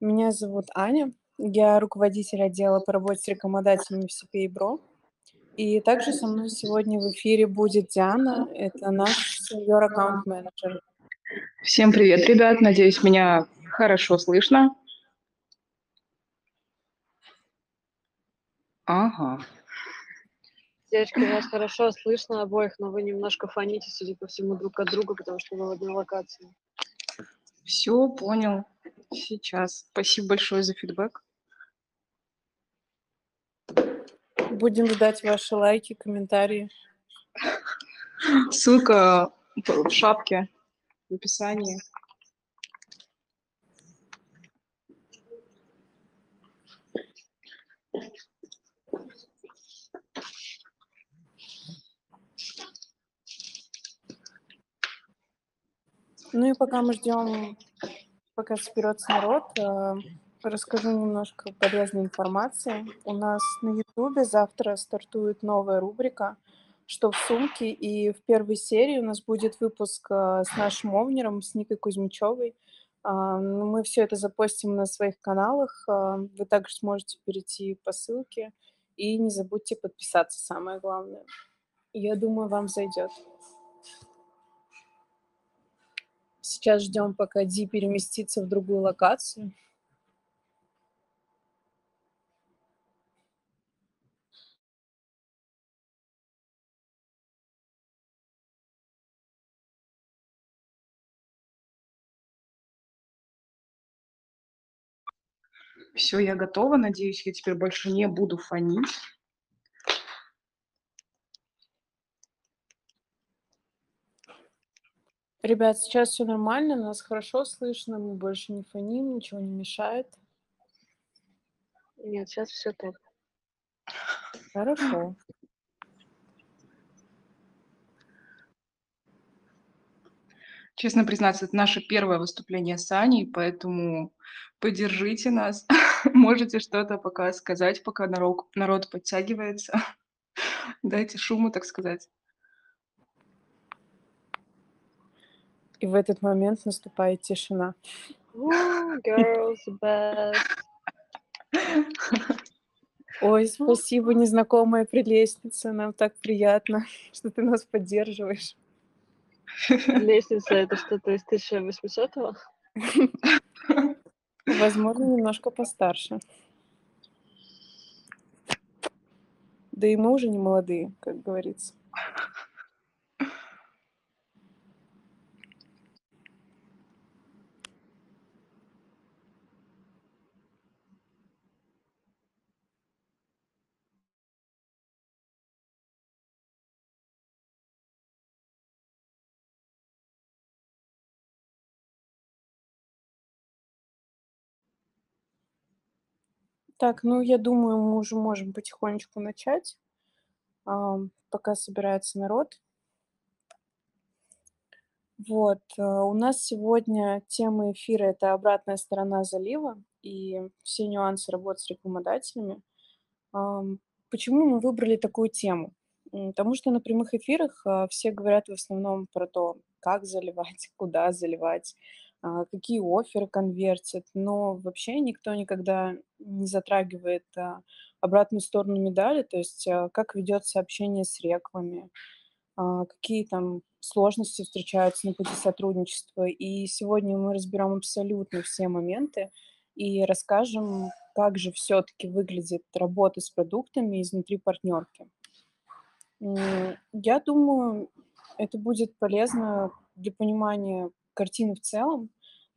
Меня зовут Аня. Я руководитель отдела по работе с рекламодателями в CPA Bro. И также со мной сегодня в эфире будет Диана. Это наш сеньор аккаунт менеджер. Всем привет, ребят. Надеюсь, меня хорошо слышно. Ага. Девочки, вас хорошо слышно обоих, но вы немножко фоните, судя по всему, друг от друга, потому что вы в одной локации. Все, понял. Сейчас. Спасибо большое за фидбэк. Будем ждать ваши лайки, комментарии. Ссылка в шапке в описании. Ну и пока мы ждем, пока соберется народ, э, расскажу немножко полезной информации. У нас на Ютубе завтра стартует новая рубрика «Что в сумке?» И в первой серии у нас будет выпуск э, с нашим овнером, с Никой Кузьмичевой. А, ну, мы все это запостим на своих каналах. Вы также сможете перейти по ссылке. И не забудьте подписаться, самое главное. Я думаю, вам зайдет. Сейчас ждем, пока Ди переместится в другую локацию. Все, я готова. Надеюсь, я теперь больше не буду фонить. Ребят, сейчас все нормально, нас хорошо слышно, мы больше не фоним, ничего не мешает. Нет, сейчас все топ. Хорошо. Честно признаться, это наше первое выступление с Аней, поэтому поддержите нас. Можете что-то пока сказать, пока народ, народ подтягивается. Дайте шуму, так сказать. И в этот момент наступает тишина. Ooh, girls best. Ой, спасибо, незнакомая прелестница. Нам так приятно, что ты нас поддерживаешь. Лестница это что-то из 1800-го? Возможно, немножко постарше. Да и мы уже не молодые, как говорится. Так, ну, я думаю, мы уже можем потихонечку начать, ам, пока собирается народ. Вот, э, у нас сегодня тема эфира- это обратная сторона залива и все нюансы работы с рекламодателями. Ам, почему мы выбрали такую тему? Потому что на прямых эфирах, а, все говорят в основном про то, как заливать, куда заливать, а, какие офферы конвертят, но вообще никто никогда не затрагивает а, обратную сторону медали, то есть а, как ведется общение с рекламами, какие там сложности встречаются на пути сотрудничества. И сегодня мы разберем абсолютно все моменты и расскажем, как же все-таки выглядит работа с продуктами изнутри партнерки. Я думаю, это будет полезно для понимания картины в целом,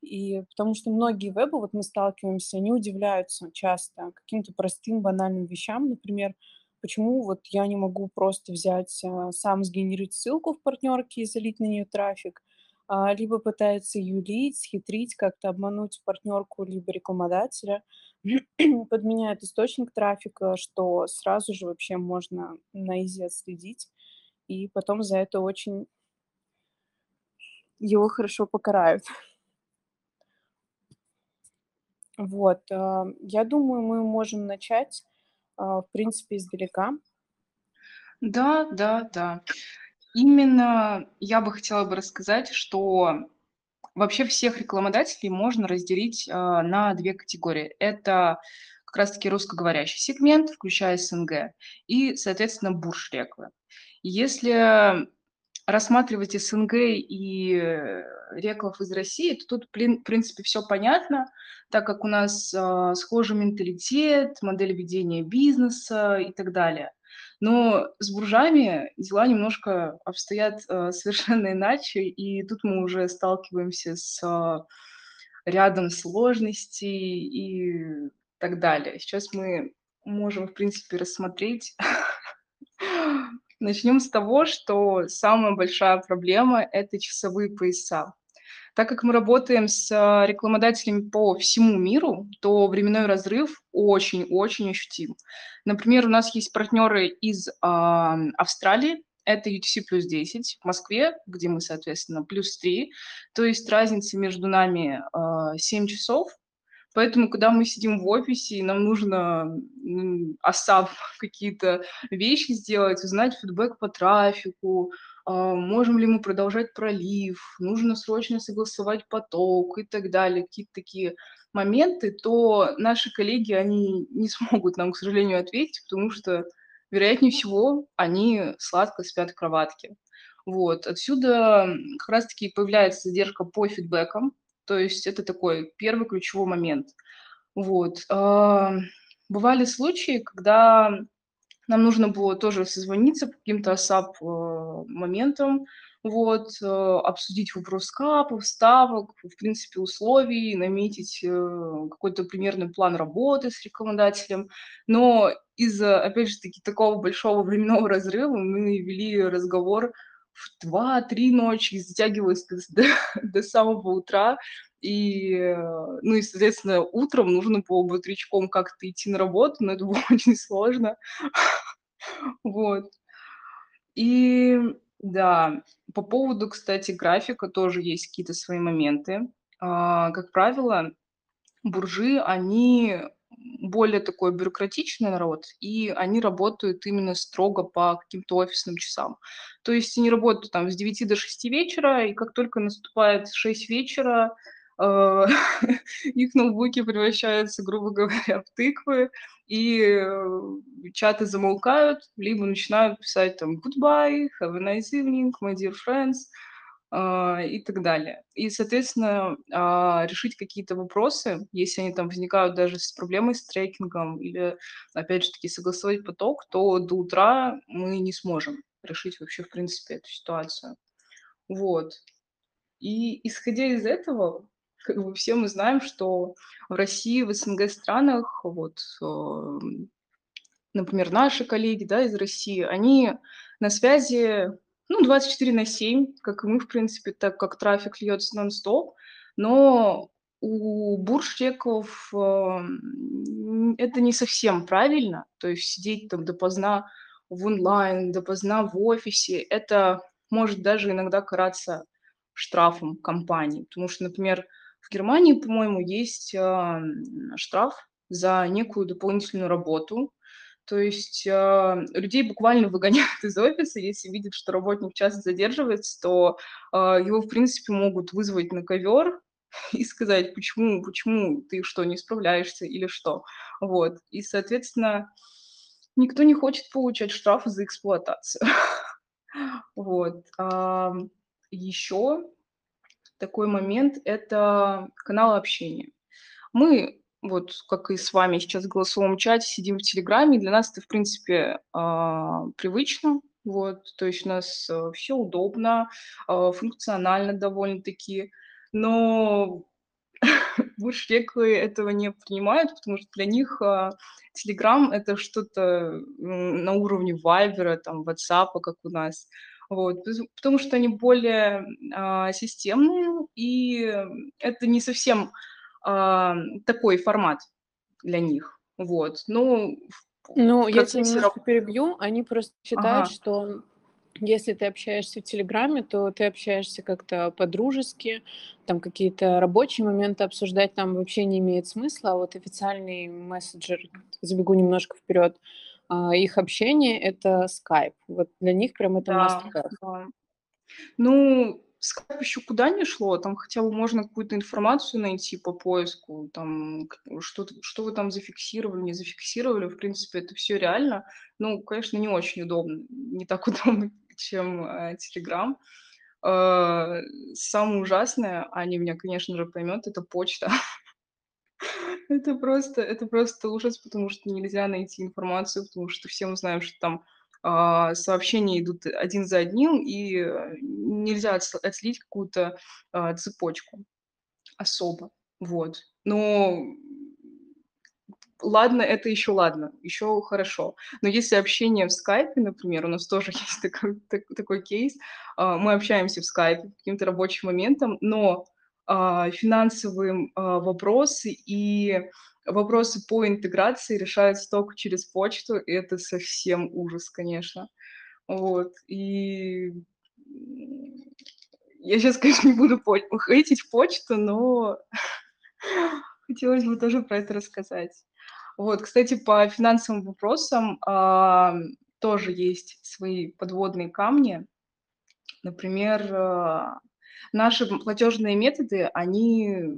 и потому что многие вебы, вот мы сталкиваемся, они удивляются часто каким-то простым, банальным вещам, например, почему вот я не могу просто взять, а, сам сгенерить ссылку в партнерке и залить на нее трафик, а, либо пытается юлить, схитрить, как-то обмануть партнерку, либо рекламодателя, подменяет источник трафика, что сразу же вообще можно на изи отследить, и потом за это очень его хорошо покарают. Вот, а, я думаю, мы можем начать, а, в принципе, издалека. Да, да, да. Именно я бы хотела бы рассказать, что вообще всех рекламодателей можно разделить а, на две категории. Это как раз-таки русскоговорящий сегмент, включая СНГ, и, соответственно, бурж-рекламы. Если рассматривать СНГ и э, реклов из России, то тут, в принципе, все понятно, так как у нас э, схожий менталитет, модель ведения бизнеса и так далее. Но с буржами дела немножко обстоят э, совершенно иначе, и тут мы уже сталкиваемся с э, рядом сложностей и так далее. Сейчас мы можем, в принципе, рассмотреть Начнем с того, что самая большая проблема– это часовые пояса. Так как мы работаем с а, рекламодателями по всему миру, то временной разрыв очень-очень ощутим. Например, у нас есть партнеры из э, Австралии, это UTC плюс 10, в Москве, где мы, соответственно, плюс 3, то есть разница между нами э, а, 7 часов, Поэтому, когда мы сидим в офисе, и нам нужно АСАП какие-то вещи сделать, узнать фидбэк по трафику, а, можем ли мы продолжать пролив, нужно срочно согласовать поток и так далее, какие-то такие моменты, то наши коллеги, они не смогут нам, к сожалению, ответить, потому что, вероятнее всего, они сладко спят в кроватке. Вот. Отсюда как раз-таки появляется задержка по фидбэкам, то есть это такой первый ключевой момент. Вот. А, бывали случаи, когда нам нужно было тоже созвониться по каким-то ASAP э, моментам, вот, э, обсудить вопрос капов, ставок, в принципе, условий, наметить э, какой-то примерный план работы с рекламодателем. Но из-за, опять же таки, такого большого временного разрыва мы вели разговор в 2-3 ночи, затягивалось до, до самого утра. И, ну и, соответственно, утром нужно было бодрячком как-то идти на работу, но это было очень сложно. Вот. И да, по поводу, кстати, графика тоже есть какие-то свои моменты. А, как правило, буржи, они более такой бюрократичный народ, и они работают именно строго по каким-то офисным часам. То есть они работают там с 9 до 6 вечера, и как только наступает 6 вечера, э, их ноутбуки превращаются, грубо говоря, в тыквы, и э, чаты замолкают, либо начинают писать там «Goodbye», «Have a nice evening», «My dear friends», и так далее. И, соответственно, а, решить какие-то вопросы, если они там возникают даже с проблемой с трекингом или, опять же таки, согласовать поток, то до утра мы не сможем решить вообще, в принципе, эту ситуацию. Вот. И исходя из этого, как бы все мы знаем, что в России, в СНГ странах, вот, а, например, наши коллеги, да, из России, они на связи ну, 24 на 7, как и мы, в принципе, так как трафик льется нон-стоп, но у буржтеков э, это не совсем правильно, то есть сидеть там допоздна в онлайн, допоздна в офисе, это может даже иногда караться штрафом компании, потому что, например, в Германии, по-моему, есть э, штраф за некую дополнительную работу, то есть э, людей буквально выгоняют из офиса, если видят, что работник часто задерживается, то э, его, в принципе, могут вызвать на ковер и сказать, почему, почему ты что, не справляешься или что. Вот. И, соответственно, никто не хочет получать штрафы за эксплуатацию. Вот. Еще такой момент – это канал общения. Мы вот как и с вами сейчас в голосовом чате сидим в Телеграме, для нас это, в принципе, а, привычно, вот, то есть у нас э, все удобно, а, функционально довольно-таки, но буршлеклы этого не принимают, потому что для них Телеграм — это что-то на уровне Вайбера, там, Ватсапа, как у нас, вот, потому что они более а, системные, и это не совсем а, такой формат для них. Вот. Ну, ну я тебя немножко перебью. Они просто считают, ага. что если ты общаешься в Телеграме, то ты общаешься как-то по-дружески, там какие-то рабочие моменты обсуждать там вообще не имеет смысла, а вот официальный мессенджер, забегу немножко вперед, а, их общение — это Skype. Вот для них прям это да, да. Ну, Skype еще куда не шло, там хотя бы можно какую-то информацию найти по поиску, там что, что вы там зафиксировали, не зафиксировали, в принципе, это все реально. Ну, конечно, не очень удобно, не так удобно, чем э, Telegram. Э, самое ужасное, Аня меня, конечно же, поймет, это почта. Это просто, это просто ужас, потому что нельзя найти информацию, потому что все мы знаем, что там сообщения идут один за одним, и э, нельзя отследить какую-то а, цепочку особо. Вот. Но ладно, это еще ладно, еще хорошо. Но если общение в скайпе, например, у нас тоже есть такой, так, такой кейс, а, мы общаемся в скайпе каким-то рабочим моментам, но финансовые вопросы и вопросы по интеграции решаются только через почту, и это совсем ужас, конечно. Вот, и я сейчас, конечно, не буду по- хейтить почту, но хотелось бы тоже про это рассказать. Вот, кстати, по финансовым вопросам а, тоже есть свои подводные камни. Например, а, наши платежные методы, они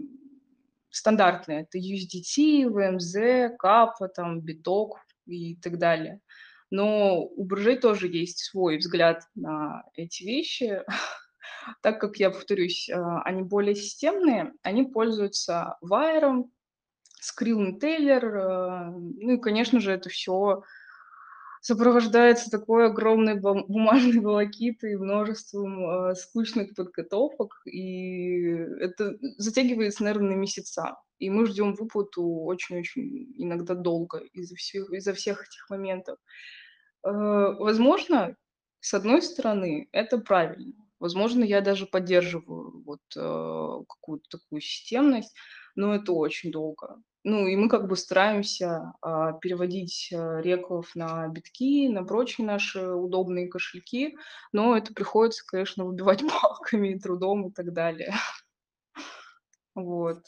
стандартные. Это USDT, VMZ, Kappa, там, биток и так далее. Но у буржей тоже есть свой взгляд на эти вещи. Так как, я повторюсь, а, они более системные, они пользуются Wire, Skrill Taylor, ну и, конечно же, это все сопровождается такой огромной бумажной волокитой, множеством э, скучных подготовок, и это затягивается, наверное, на месяца. И мы ждем выплату очень-очень иногда долго из-за всех, из всех этих моментов. Э, возможно, с одной стороны, это правильно. Возможно, я даже поддерживаю вот э, какую-то такую системность, но это очень долго. Ну, и мы как бы стараемся а, переводить а, реков на битки, на прочие наши удобные кошельки, но это приходится, конечно, выбивать палками, трудом и так далее. Вот.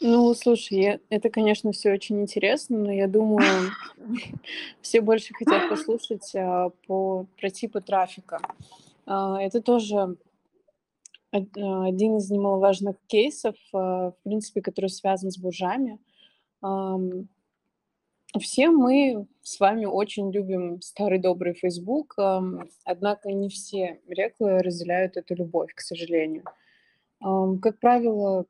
Ну, слушай, это, конечно, все очень интересно, но я думаю, все больше хотят послушать а, по, про типы трафика. А, это тоже Э, один из немаловажных кейсов, э, в принципе, который связан с буржами. Все мы с вами очень любим старый добрый Facebook, однако не все реклы разделяют эту любовь, к сожалению. Как правило,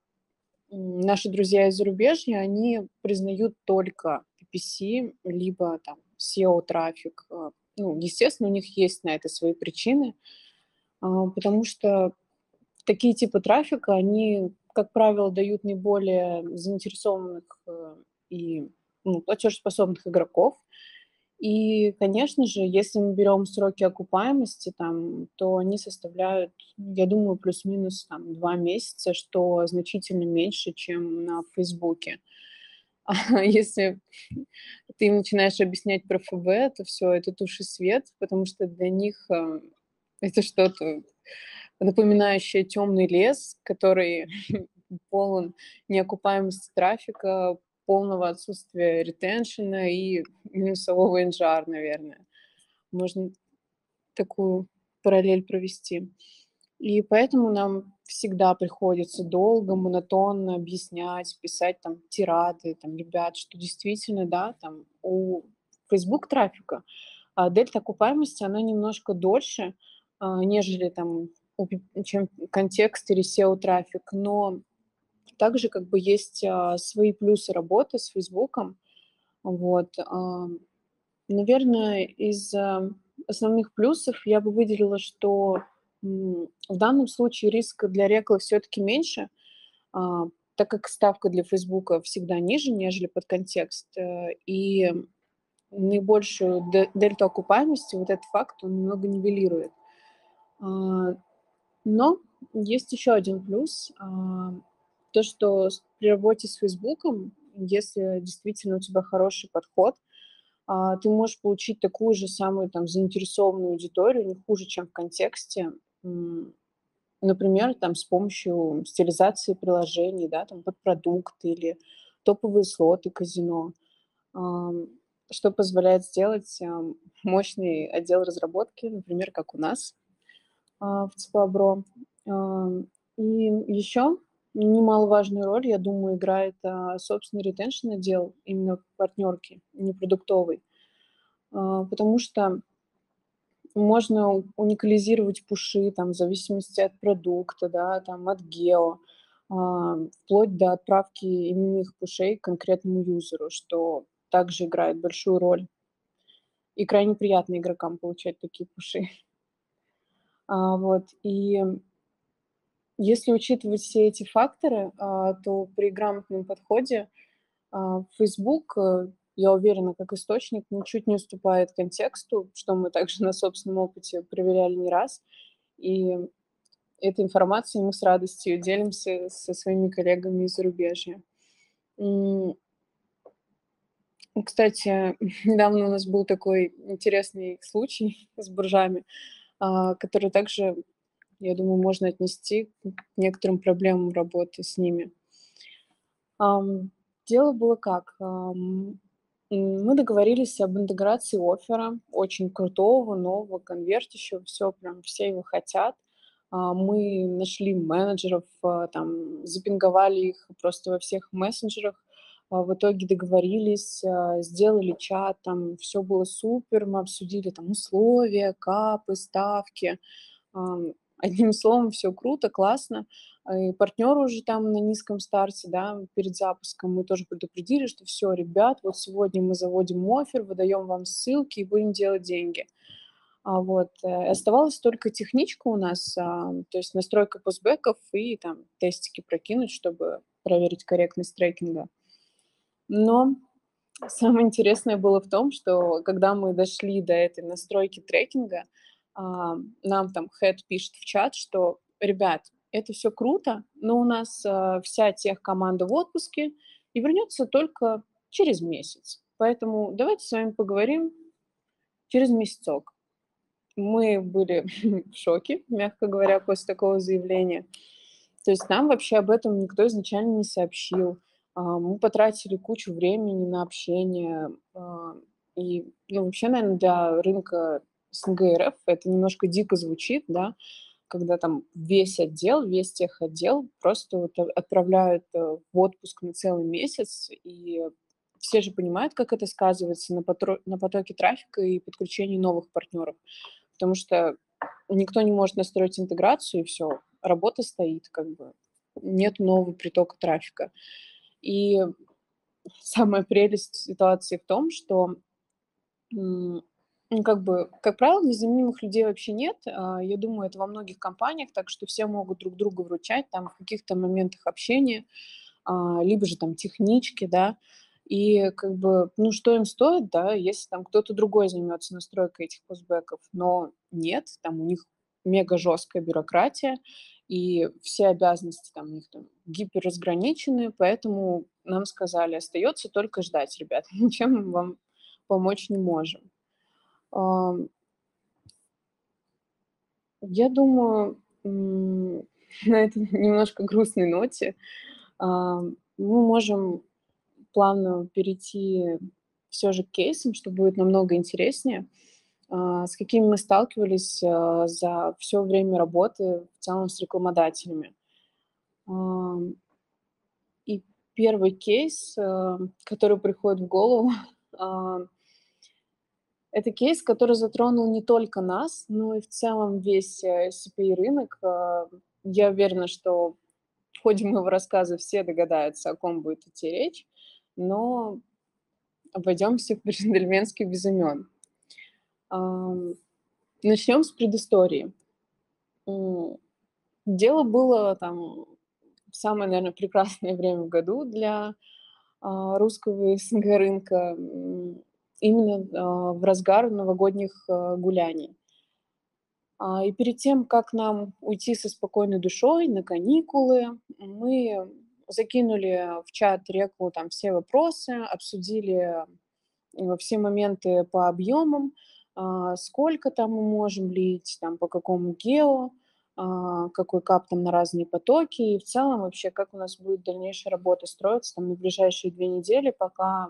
наши друзья из зарубежья, они признают только PPC, либо там SEO-трафик. Э, ну, естественно, у них есть на это свои причины, потому что такие типы трафика, они, как правило, дают наиболее заинтересованных э, и ну, платежеспособных игроков. И, конечно же, если мы берем сроки окупаемости, там, то они составляют, я думаю, плюс-минус там, два месяца, что значительно меньше, чем на Фейсбуке. А если ты начинаешь объяснять про ФБ, то все, это туши свет, потому что для них э, это что-то напоминающая темный лес, который полон неокупаемости трафика, полного отсутствия ретеншена и минусового NGR, наверное. Можно такую параллель провести. И поэтому нам всегда приходится долго, монотонно объяснять, писать там тирады, там, ребят, что действительно, да, там у Facebook трафика а дельта окупаемости, она немножко дольше, нежели там чем контекст или SEO-трафик, но также как бы есть а, свои плюсы работы с Фейсбуком. Вот. А, наверное, из а, основных плюсов я бы выделила, что в данном случае риск для рекламы все-таки меньше, а, так как ставка для Фейсбука всегда ниже, нежели под контекст. Э, и наибольшую дельту окупаемости вот этот факт он немного нивелирует. А, но есть еще один плюс. А, то, что при работе с Фейсбуком, если действительно у тебя хороший подход, а, ты можешь получить такую же самую там заинтересованную аудиторию, не хуже, чем в контексте, например, там с помощью стилизации приложений, да, там под продукты или топовые слоты казино, что позволяет сделать мощный отдел разработки, например, как у нас – в Цифабро. И еще немаловажную роль, я думаю, играет а, собственный ретеншн отдел, именно партнерки, не продуктовый. А, потому что можно уникализировать пуши там, в зависимости от продукта, да, там, от гео, а, вплоть до отправки именных пушей конкретному юзеру, что также играет большую роль. И крайне приятно игрокам получать такие пуши. А, вот, и если учитывать все эти факторы, а, то при грамотном подходе а, Facebook, э, я уверена, как источник, ничуть не уступает контексту, что мы также на собственном опыте проверяли не раз. И этой информацией мы с радостью делимся со своими коллегами из зарубежья. Кстати, недавно у нас был такой интересный случай с буржами, а, который также, я думаю, можно отнести к некоторым проблемам работы с ними. Дело было как? Мы договорились об интеграции оффера, очень крутого, нового, конвертящего, все прям, все его хотят. А, мы нашли менеджеров, а, там, запинговали их просто во всех мессенджерах, а, в итоге договорились, сделали чат, там все было супер, мы обсудили там условия, капы, ставки. Одним словом, все круто, классно. И партнеры уже там на низком старте, да, перед запуском мы тоже предупредили, что все, ребят, вот сегодня мы заводим офер, выдаем вам ссылки и будем делать деньги. А вот э, оставалась только техничка у нас, а, то есть настройка постбеков и там тестики прокинуть, чтобы проверить корректность трекинга. Но самое интересное было в том, что когда мы дошли до этой настройки трекинга, а, нам там head пишет в чат, что, ребят, это все круто, но у нас а, вся тех команда в отпуске и вернется только через месяц. Поэтому давайте с вами поговорим через месяцок. Мы были в шоке, мягко говоря, после такого заявления. То есть нам вообще об этом никто изначально не сообщил. А, мы потратили кучу времени на общение. А, и, ну, вообще, наверное, для рынка СНГ РФ это немножко дико звучит, да, когда там весь отдел, весь тех отдел просто вот отправляют э, в отпуск на целый месяц, и все же понимают, как это сказывается на, потро- на потоке трафика и подключении новых партнеров, потому что никто не может настроить интеграцию, и все, работа стоит, как бы нет нового притока трафика. И самая прелесть ситуации в том, что ну, как бы, как правило, незаменимых людей вообще нет. А, я думаю, это во многих компаниях, так что все могут друг друга вручать там в каких-то моментах общения, а, либо же там технички, да, и как бы, ну, что им стоит, да, если там кто-то другой займется настройкой этих постбеков, но нет, там у них мега жесткая бюрократия, и все обязанности там у них там гиперразграничены, поэтому нам сказали, остается только ждать, ребят, ничем мы вам помочь не можем. Я думаю, на этой немножко грустной ноте мы можем плавно перейти все же к кейсам, что будет намного интереснее. С какими мы сталкивались а, за все время работы в целом с рекламодателями. И первый кейс, а, который приходит в голову, это кейс, который затронул не только нас, но и в целом весь э, CPI-рынок. Я уверена, что в ходе моего рассказа все догадаются, о ком будет идти речь, но обойдемся по-джентльменски без имен. Начнем с предыстории. Дело было там самое, наверное, прекрасное время в году для а, русского СНГ рынка, именно а, в разгар новогодних а, гуляний. И перед тем, как нам уйти со спокойной душой на каникулы, мы закинули в чат реку там все вопросы, обсудили все моменты по объемам, сколько там мы можем лить, там, по какому гео, а, какой кап там на разные потоки, и в целом вообще, как у нас будет дальнейшая работа строиться там на ближайшие две недели, пока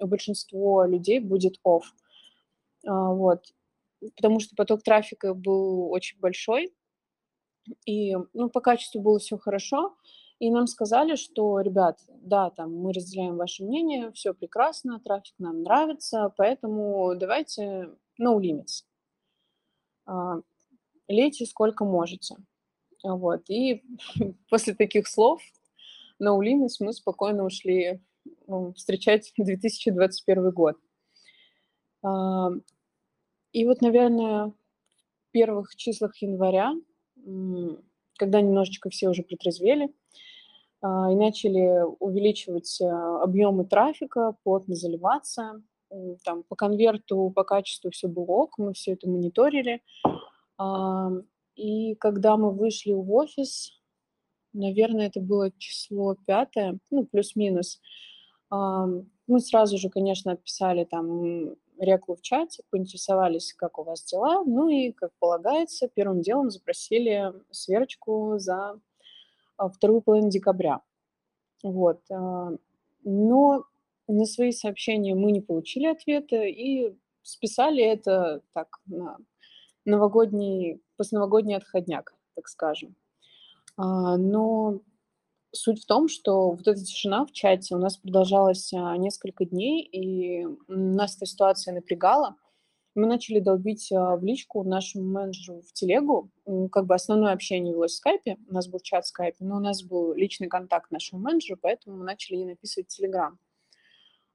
у большинства людей будет off. А, вот. Потому что поток трафика был очень большой, И, ну, по качеству было все хорошо. И нам сказали, что, ребят, да, там мы разделяем ваше мнение, все прекрасно, трафик нам нравится, поэтому давайте no limits. А, лейте сколько можете. Вот. И после таких слов no limits мы спокойно ушли ну, встречать 2021 год. А, и вот, наверное, в первых числах января, когда немножечко все уже притрезвели, и начали увеличивать а, объемы трафика, плотно заливаться. Там по конверту, по качеству все было ок, мы все это мониторили. А, и когда мы вышли в офис, наверное, это было число пятое, ну, плюс-минус, мы сразу же, конечно, отписали там реклу в чате, поинтересовались, как у вас дела, ну и, как полагается, первым делом запросили сверочку за а, вторую половину декабря. Вот. А, но на свои сообщения мы не получили ответа и списали это так на новогодний, постновогодний отходняк, так скажем. А, но суть в том, что вот эта тишина в чате у нас продолжалась несколько дней, и нас эта ситуация напрягала – мы начали долбить а, в личку нашему менеджеру в телегу. Как бы основное общение велось в скайпе, у нас был чат в скайпе, но у нас был личный контакт нашего менеджера, поэтому мы начали ей написывать в телеграм.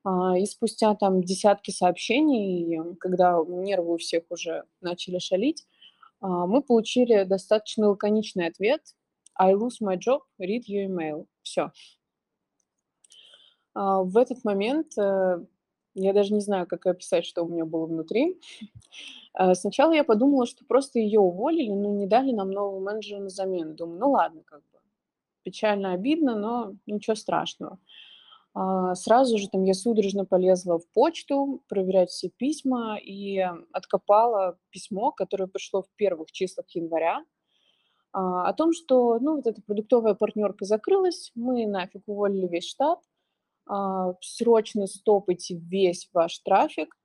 А, и спустя там десятки сообщений, когда нервы у всех уже начали шалить, а, мы получили достаточно лаконичный ответ «I lose my job, read your email». Все. В этот момент э, я даже не знаю, как описать, что у меня было внутри. А, сначала я подумала, что просто ее уволили, но не дали нам нового менеджера на замену. Думаю, ну ладно, как бы. Печально, обидно, но ничего страшного. А, сразу же там я судорожно полезла в почту, проверять все письма и откопала письмо, которое пришло в первых числах января, а, о том, что, ну, вот эта продуктовая партнерка закрылась, мы нафиг уволили весь штат – срочно стопайте весь ваш трафик,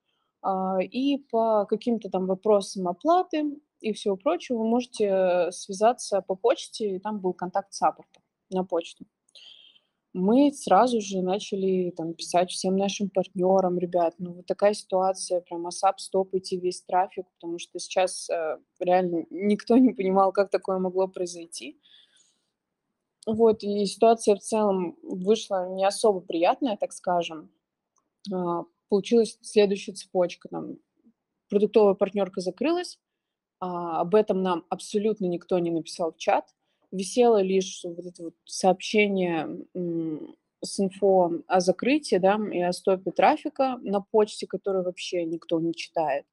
а, и по каким-то там вопросам оплаты и всего прочего вы можете связаться по почте, и там был контакт саппорта на почту. Мы сразу же начали там, писать всем нашим партнерам, ребят, ну вот такая ситуация, прям ASAP стопайте весь трафик, потому что сейчас э, реально никто не понимал, как такое могло произойти. Вот, и ситуация в целом вышла не особо приятная, так скажем. А, получилась следующая цепочка. Там, продуктовая партнерка закрылась, а, об этом нам абсолютно никто не написал в чат. Висело лишь вот это вот сообщение с инфо о закрытии, да, и о стопе трафика на почте, который вообще никто не читает.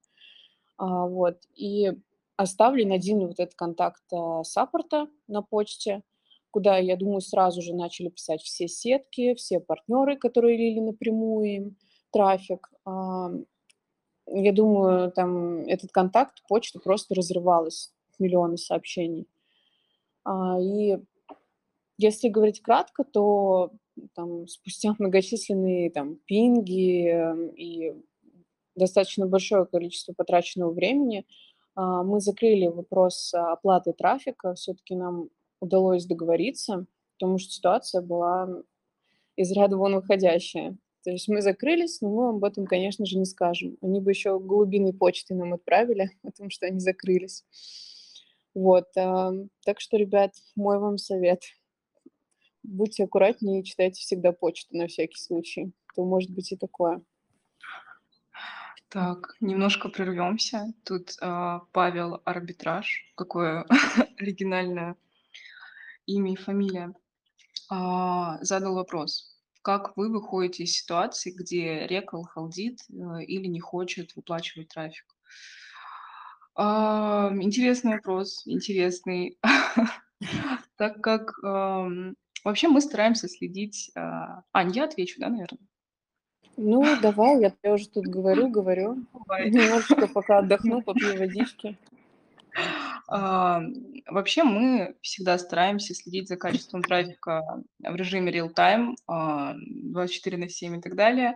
А, вот, и оставлен один вот этот контакт саппорта на почте – куда, я думаю, сразу же начали писать все сетки, все партнеры, которые лили напрямую им трафик. Я думаю, там этот контакт, почта просто разрывалась, миллионы сообщений. А, и если говорить кратко, то там, спустя многочисленные там, пинги эм, и достаточно большое количество потраченного времени, а, мы закрыли вопрос оплаты трафика. Все-таки нам удалось договориться, потому что ситуация была из ряда вон выходящая. То есть мы закрылись, но мы об этом, конечно же, не скажем. Они бы еще голубиной почтой нам отправили о том, что они закрылись. Вот. А, так что, ребят, мой вам совет. Будьте аккуратнее и читайте всегда почту на всякий случай. То может быть и такое. Так, немножко прервемся. Тут э, Павел Арбитраж. Какое оригинальное имя и фамилия, а, задал вопрос. Как вы выходите из ситуации, где рекал халдит э, или не хочет выплачивать трафик? А, интересный вопрос, интересный. Так как вообще мы стараемся следить... А, Ань, я отвечу, да, наверное? Ну, давай, я, я уже тут говорю, говорю. Немножечко пока отдохну, попью водички. А, вообще мы всегда стараемся следить за качеством трафика в режиме real-time, 24 а, на 7 и так далее.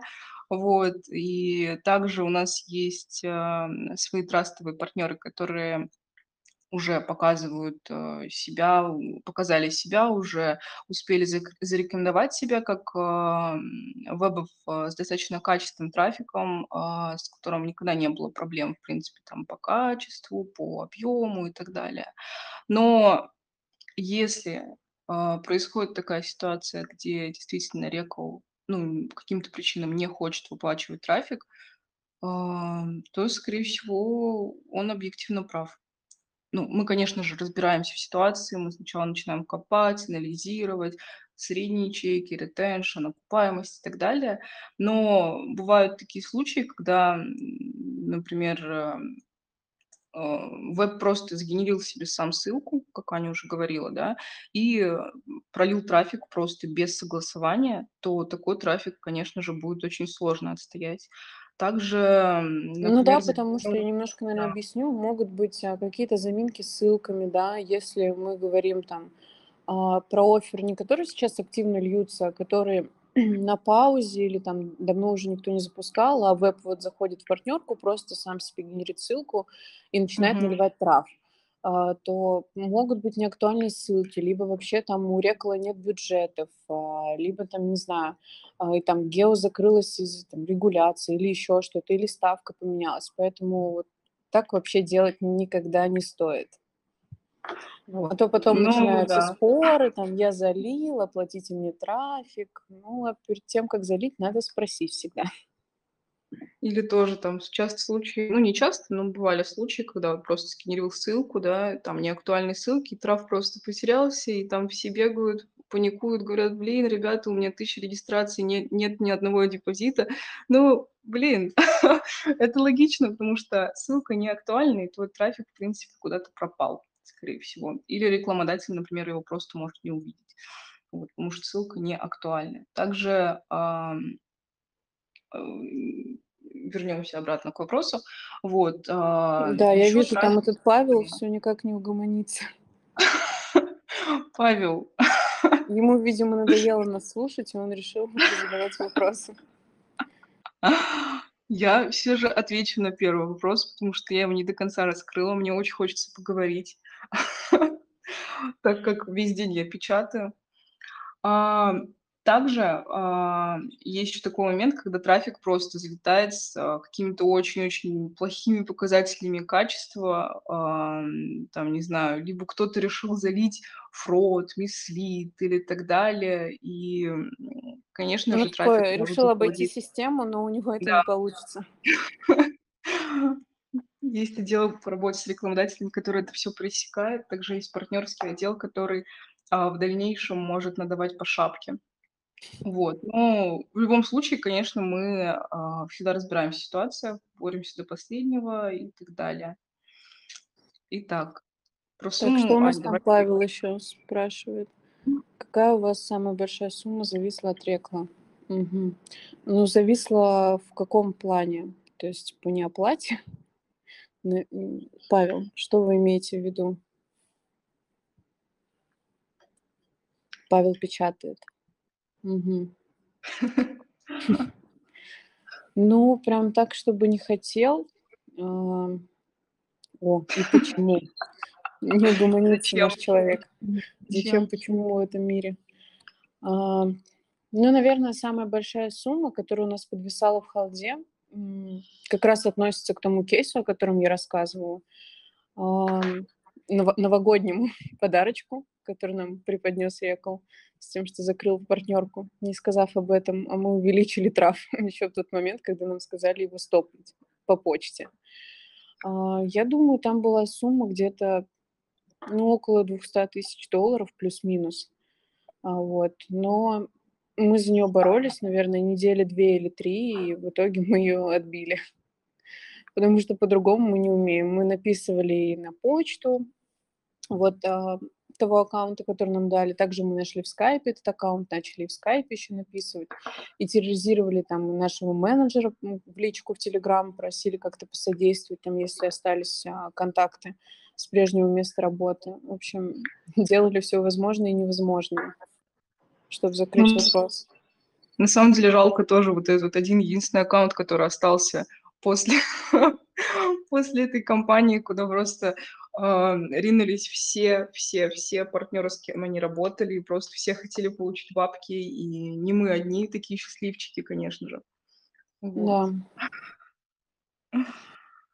Вот. И также у нас есть а, свои трастовые партнеры, которые уже показывают э, себя, показали себя, уже успели зарекомендовать себя как э, вебов э, с достаточно качественным трафиком, с которым никогда не было проблем, в принципе, там по качеству, по объему и так далее. Но если происходит такая ситуация, где действительно Рекл ну, каким-то причинам не хочет выплачивать трафик, то, скорее всего, он объективно прав ну, мы, конечно же, разбираемся в ситуации, мы сначала начинаем копать, анализировать, средние чеки, ретеншн, окупаемость и так далее. Но бывают такие случаи, когда, например, э, э, веб просто сгенерил себе сам ссылку, как Аня уже говорила, да, и пролил трафик просто без согласования, то такой трафик, конечно же, будет очень сложно отстоять. Также, Ну да, потому что я немножко, наверное, да. объясню. Могут быть а, какие-то заминки ссылками, да, если мы говорим там а, про оффер, не которые сейчас активно льются, а которые на паузе или там давно уже никто не запускал, а веб вот заходит в партнерку, просто сам себе генерит ссылку и начинает Мгм. наливать трав. А, то могут быть неактуальные ссылки, либо вообще там у Рекла нет бюджетов, а, либо там, не знаю, а, и там гео закрылась из там, регуляции или еще что-то, или ставка поменялась. Поэтому вот так вообще делать никогда не стоит. А то потом Ну начинаются да. споры, там я залил, оплатите мне трафик. Ну, а перед тем, как залить, надо спросить всегда. Или тоже там часто случаи, ну не часто, но бывали случаи, когда вот просто скенерил ссылку, да, там неактуальные ссылки, трав просто потерялся, и там все бегают, паникуют, говорят, блин, ребята, у меня тысяча регистраций, нет, нет ни одного депозита. Ну, блин, это логично, потому что ссылка не актуальна, и твой трафик, в принципе, куда-то пропал, скорее всего. Или рекламодатель, например, его просто может не увидеть. Вот, потому что ссылка не актуальна. Также вернемся обратно к вопросу. Вот, а, Да, я вижу, там этот Павел все никак не угомонится. Павел, Ему, видимо, надоело нас слушать, и он решил задавать вопросы. я все же отвечу на первый вопрос, потому что я его не до конца раскрыла, мне очень хочется поговорить, так как весь день я печатаю. Также а, есть еще такой момент, когда трафик просто залетает с а, какими-то очень-очень плохими показателями качества, а, там, не знаю, либо кто-то решил залить фрод, мислит или так далее, и, конечно Ну, же, трафик решил обойти систему, но у него это не получится. Есть отдел по работе с рекламодателями, который это все пресекает, также есть партнерский отдел, который в дальнейшем может надавать по шапке. Вот. Ну, в любом случае, конечно, мы а, всегда разбираем ситуацию, боремся до последнего и так далее. Итак, про Так, что у нас там Павел еще спрашивает? Какая у вас самая большая сумма зависла от рекла? Мгм. Ну, зависла в каком плане? То есть по неоплате? Павел, что вы имеете в виду? Павел печатает. Ну, прям так, чтобы не хотел. А, о, и почему? Не угомонится наш человек. Зачем, почему в этом мире? А, ну, наверное, самая большая сумма, которая у нас подвисала в халде, как раз относится к тому кейсу, о котором я рассказывала. А, новогоднему подарочку, который нам преподнес Экл с тем, что закрыл партнерку, не сказав об этом, а мы увеличили трав еще в тот момент, когда нам сказали его стопнуть по почте. А, я думаю, там была сумма где-то ну, около 200 тысяч долларов плюс-минус. А, вот. Но мы за нее боролись, наверное, недели две или три, и в итоге мы ее отбили. Потому что по-другому мы не умеем. Мы написывали на почту, вот а, того аккаунта, который нам дали. Также мы нашли в скайпе этот аккаунт, начали в скайпе еще написывать. И терроризировали там нашего менеджера в личку в Телеграм, просили как-то посодействовать, там, если остались а, контакты с прежнего места работы. В общем, делали все возможное и невозможное, чтобы закрыть ну, вопрос. На самом деле жалко тоже вот этот один единственный аккаунт, который остался после, после этой кампании, куда просто ринулись все все все партнеры, с кем они работали, и просто все хотели получить бабки, и не мы одни такие счастливчики, конечно же. Вот. Да.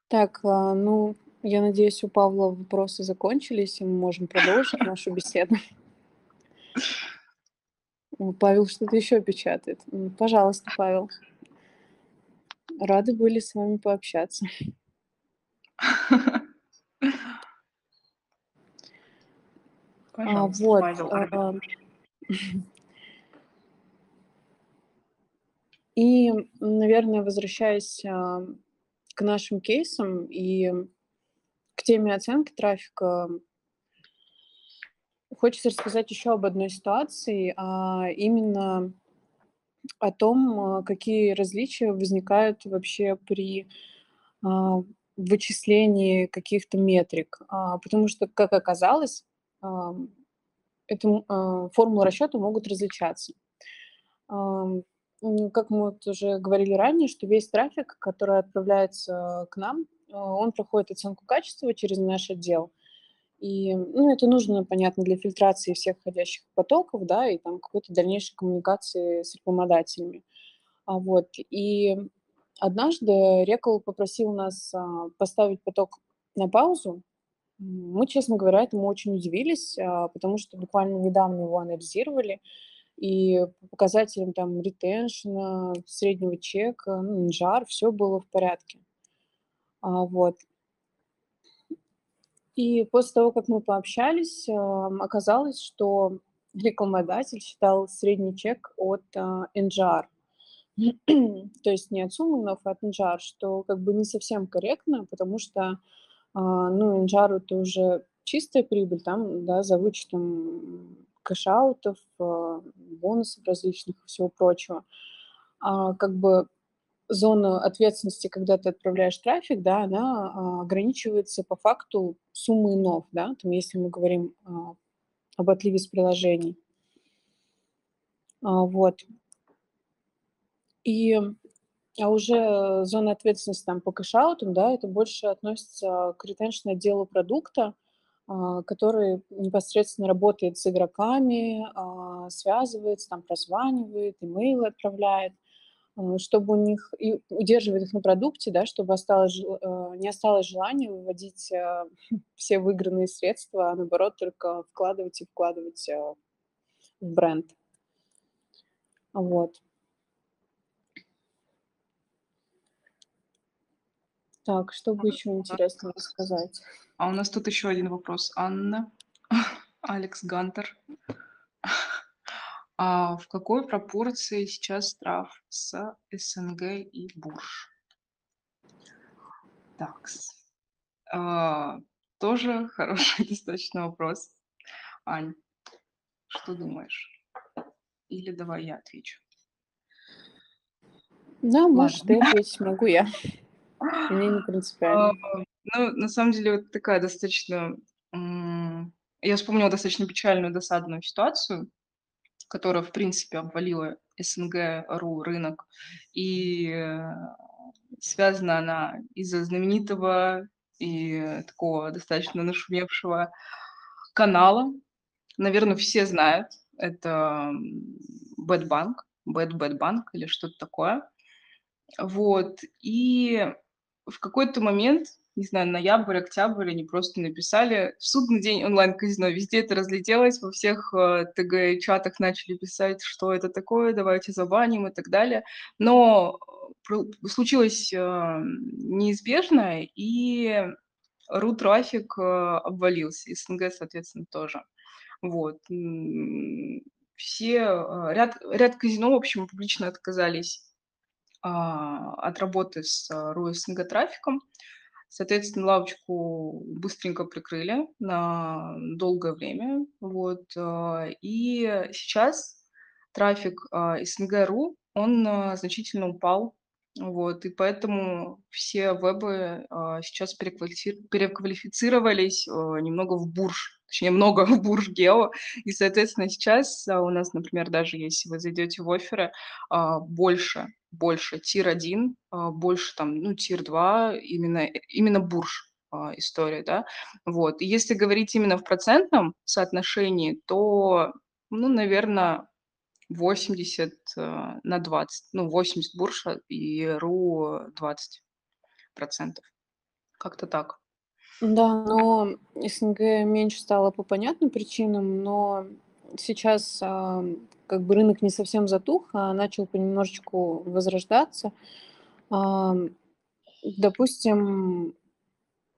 Так, а, ну, я надеюсь, у Павла вопросы закончились, и мы можем продолжить нашу беседу. Павел что-то еще печатает. Пожалуйста, Павел. Рады были с вами пообщаться. А, вот. А, и, наверное, возвращаясь а, к нашим кейсам и к теме оценки трафика, хочется рассказать еще об одной ситуации, а именно о том, какие различия возникают вообще при вычислении каких-то метрик. Потому что, как оказалось, эту формулы расчета могут различаться. Как мы вот уже говорили ранее, что весь трафик, который отправляется к нам, он проходит оценку качества через наш отдел. И ну, это нужно, понятно, для фильтрации всех входящих потоков, да, и там какой-то дальнейшей коммуникации с рекламодателями. А вот, и однажды Рекол попросил нас а, поставить поток на паузу, мы, честно говоря, этому очень удивились, а, потому что буквально недавно его анализировали, и по показателям там ретеншена, среднего чека, ну, инжар, все было в порядке. А, вот. И после того, как мы пообщались, оказалось, что рекламодатель считал средний чек от NGR. То есть не от суммы, а от NGR, что как бы не совсем корректно, потому что а, ну, Инжар это уже чистая прибыль, там, да, за вычетом кэшаутов, а, бонусов различных и всего прочего. А как бы зона ответственности, когда ты отправляешь трафик, да, она а, ограничивается по факту суммы нов, да, там, если мы говорим а, об отливе с приложений. А, вот. И а уже зона ответственности там по кэшаутам, да, это больше относится к ретеншн отделу продукта, а, который непосредственно работает с игроками, а, связывается, там прозванивает, имейлы отправляет, а, чтобы у них и удерживает их на продукте, да, чтобы осталось, не осталось желания выводить все выигранные средства, а наоборот только вкладывать и вкладывать в бренд. Вот. Так, что бы еще интересного сказать? А у нас тут еще один вопрос. Анна, Алекс Гантер. А в какой пропорции сейчас штраф с СНГ и Бурж? Так. А, тоже хороший достаточно вопрос. Ань, что думаешь? Или давай я отвечу. Да, может, ты ответить могу я. Мне не принципиально. А, ну, на самом деле, вот такая достаточно... Я вспомнила достаточно печальную, досадную ситуацию, которая, в принципе, обвалила СНГ.ру рынок. И э, связана она из-за знаменитого и такого достаточно нашумевшего канала. Наверное, все знают. Это Бэтбанк, Бэт Бэтбанк или что-то такое. Вот. И в какой-то момент, не знаю, ноябрь, октябрь, они просто написали в судный день онлайн-казино. Везде это разлетелось, во всех э, ТГ-чатах начали писать, что это такое, давайте забаним и так далее. Но случилось э, неизбежное, и ру-трафик э, обвалился, и СНГ, соответственно, тоже. Вот. Все, э, ряд, ряд казино, в общем, публично отказались от работы с а, RUSNG трафиком. Соответственно, лавочку быстренько прикрыли на долгое время. Вот. А, и сейчас трафик СНГ.ру, он значительно упал вот, и поэтому все вебы а, сейчас переквалифи- переквалифицировались а, немного в бурж, точнее, много в бурж гео, и, соответственно, сейчас а, у нас, например, даже если вы зайдете в оферы, а, больше, больше тир 1, а, больше там, ну, тир 2, именно, именно бурж, а, история, да. Вот. И если говорить именно в процентном соотношении, то, ну, наверное, 80 э, на 20. Ну, 80 Бурша и РУ 20 процентов. Как-то так. Да, но СНГ меньше стало по понятным причинам, но сейчас а, как бы рынок не совсем затух, а начал понемножечку возрождаться. А, допустим,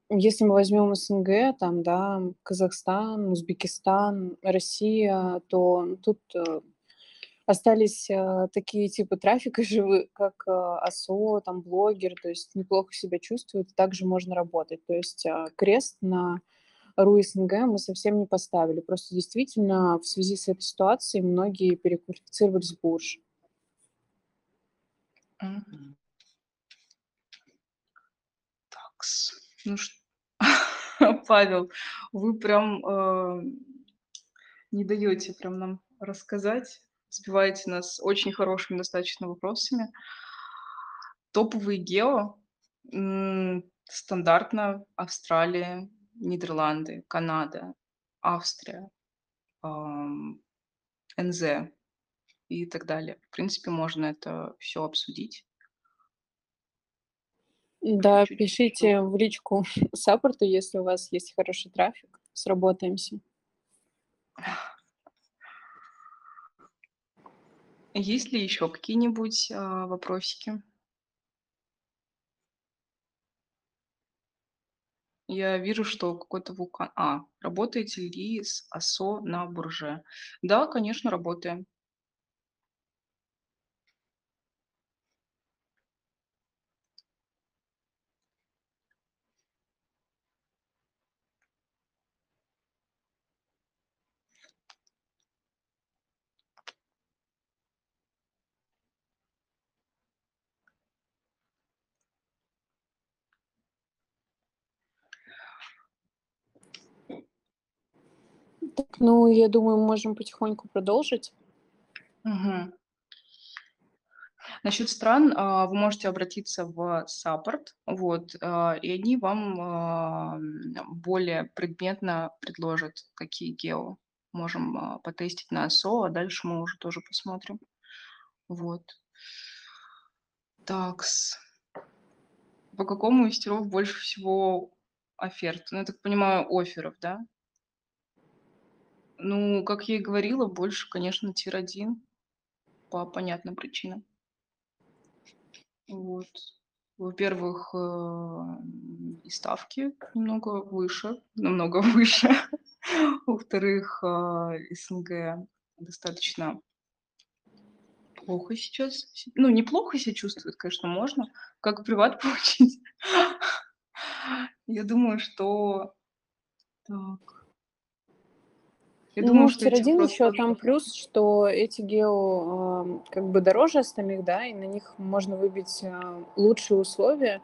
если мы возьмем СНГ, там, да, Казахстан, Узбекистан, Россия, то тут э, остались э, такие типы трафика живы, как э, АСО, там, блогер, то есть неплохо себя чувствуют, также можно работать. То есть э, крест на РУ СНГ мы совсем не поставили. Просто действительно в связи с этой ситуацией многие переквалифицировались в бурж. Ну что, Павел, вы прям э, не даете прям нам рассказать, сбиваете нас очень хорошими достаточно вопросами. Топовые гео стандартно Австралия, Нидерланды, Канада, Австрия, ам, НЗ и так далее. В принципе, можно это все обсудить. Да, Чуть-чуть пишите в личку саппорту, если у вас есть хороший трафик, сработаемся. Есть ли еще какие-нибудь а, вопросики? Я вижу, что какой-то вулкан. А, работаете ли с АСО на бурже? Да, конечно, работаем. Так, ну, я думаю, мы можем потихоньку продолжить. Мгм. Насчет стран, а, вы можете обратиться в саппорт, вот, а, и они вам а, более предметно предложат, какие гео можем потестить на АСО, а дальше мы уже тоже посмотрим. Вот. Такс. По какому из больше всего оферт? Ну, я так понимаю, офферов, да? Ну, как я и говорила, больше, конечно, тир 1 по понятным причинам. Вот. Во-первых, э, и ставки немного выше, намного выше. Во-вторых, а, СНГ достаточно плохо сейчас. се- Ну, неплохо себя чувствует, конечно, можно. Как приват получить? Я думаю, что... Так. Я думаю, Ну, в что эти tier-1 вопросы еще тоже там плюс, что эти гео ам, как бы дороже остальных, да, и на них можно выбить а, лучшие условия.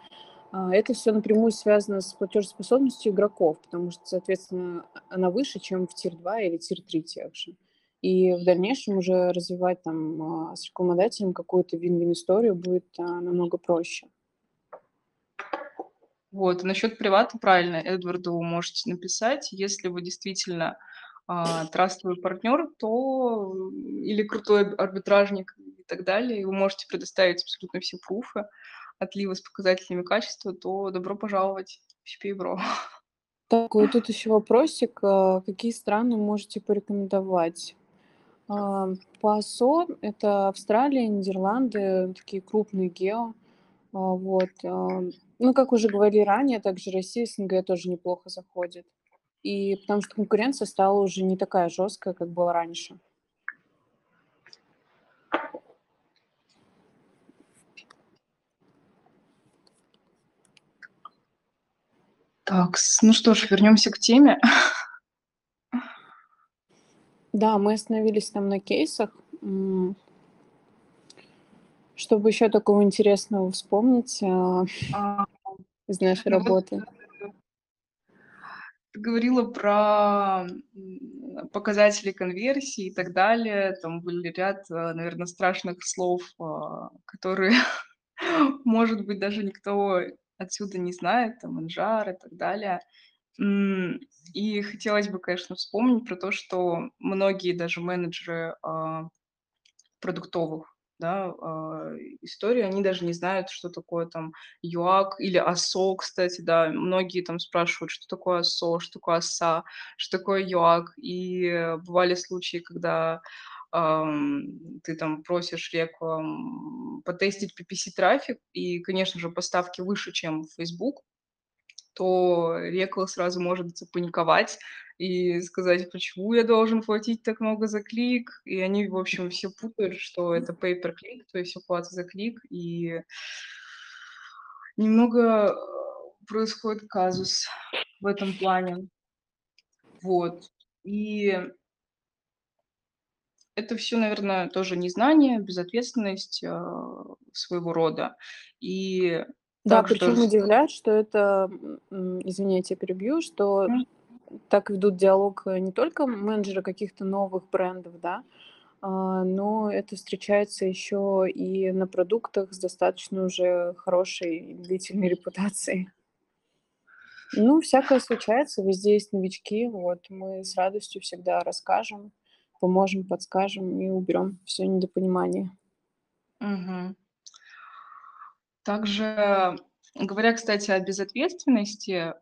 А, Это все напрямую связано с платежеспособностью игроков, потому что, соответственно, она выше, чем в tier-2 или tier-3 тех же. И в дальнейшем уже развивать там с рекламодателем какую-то вин-вин историю будет намного проще. Вот, насчет привата, правильно, Эдварду можете написать. Если вы действительно трастовый партнер, то или крутой ар- арбитражник и так далее, и вы можете предоставить абсолютно все пруфы отлива с показателями качества, то добро пожаловать в CPA Так, вот тут еще вопросик. а, Какие страны можете порекомендовать? А, По АСО это Австралия, Нидерланды, такие крупные гео. А, Вот. а, Ну, как уже говорили ранее, также Россия, СНГ тоже неплохо заходит. И потому что конкуренция стала уже не такая жесткая, как была раньше. Так, ну что ж, вернемся к теме. Да, мы остановились там на кейсах. Чтобы еще такого интересного вспомнить а, А, из нашей ну работы. Ты говорила про показатели конверсии и так далее. Там были ряд, наверное, страшных слов, а, которые, может быть, даже никто отсюда не знает, там, Инжар и так далее. И хотелось бы, конечно, вспомнить про то, что многие даже менеджеры а, продуктовых да, а, истории, они даже не знают, что такое там ЮАК или АСО, кстати, да, многие там спрашивают, что такое АСО, что такое АСА, что такое ЮАК, и бывали случаи, когда ты там просишь реку потестить PPC-трафик, и, конечно же, поставки выше, чем в Facebook, то Рекла сразу может запаниковать и сказать, почему я должен платить так много за клик. И они, в общем, все путают, что это pay per click, то есть оплата за клик. И немного э, происходит казус в этом плане. Вот. И это все, наверное, тоже незнание, безответственность э, своего рода. И да, так причем что... удивляет, что это, извините, я перебью, что mm. Так ведут диалог э, не только менеджеры каких-то новых брендов, да, а, но это встречается еще и на продуктах с достаточно уже хорошей длительной репутацией. Ну, всякое случается, везде есть новички, вот, мы с радостью всегда расскажем, поможем, подскажем и уберем все недопонимание. Угу. Также, говоря, кстати, о безответственности,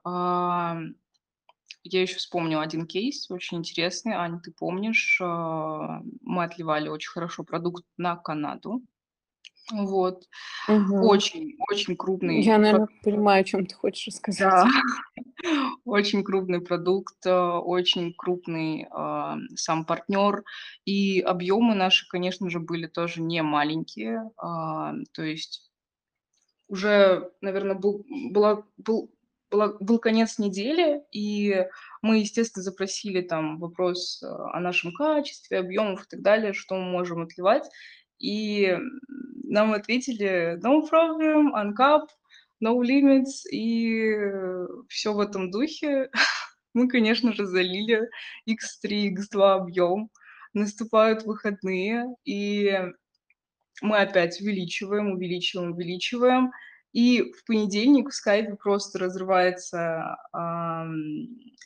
я еще вспомнила один кейс, очень интересный. Аня, ты помнишь, а, мы отливали очень хорошо продукт на Канаду. Вот. Угу. Очень, очень крупный. Я, наверное, продукт. понимаю, о чем ты хочешь рассказать. Да. очень крупный продукт, а, очень крупный э, сам партнер. И объемы наши, конечно же, были тоже не маленькие. Э, то есть уже, наверное, был, была, был, был конец недели, и мы, естественно, запросили там вопрос э, о нашем качестве, объемах и так далее, что мы можем отливать. И нам ответили no problem, uncap, no limits, и все в этом духе. Мы, конечно же, залили X3, X2 объем. Наступают выходные, и мы опять увеличиваем, увеличиваем, увеличиваем. И в понедельник в скайпе просто разрываются э,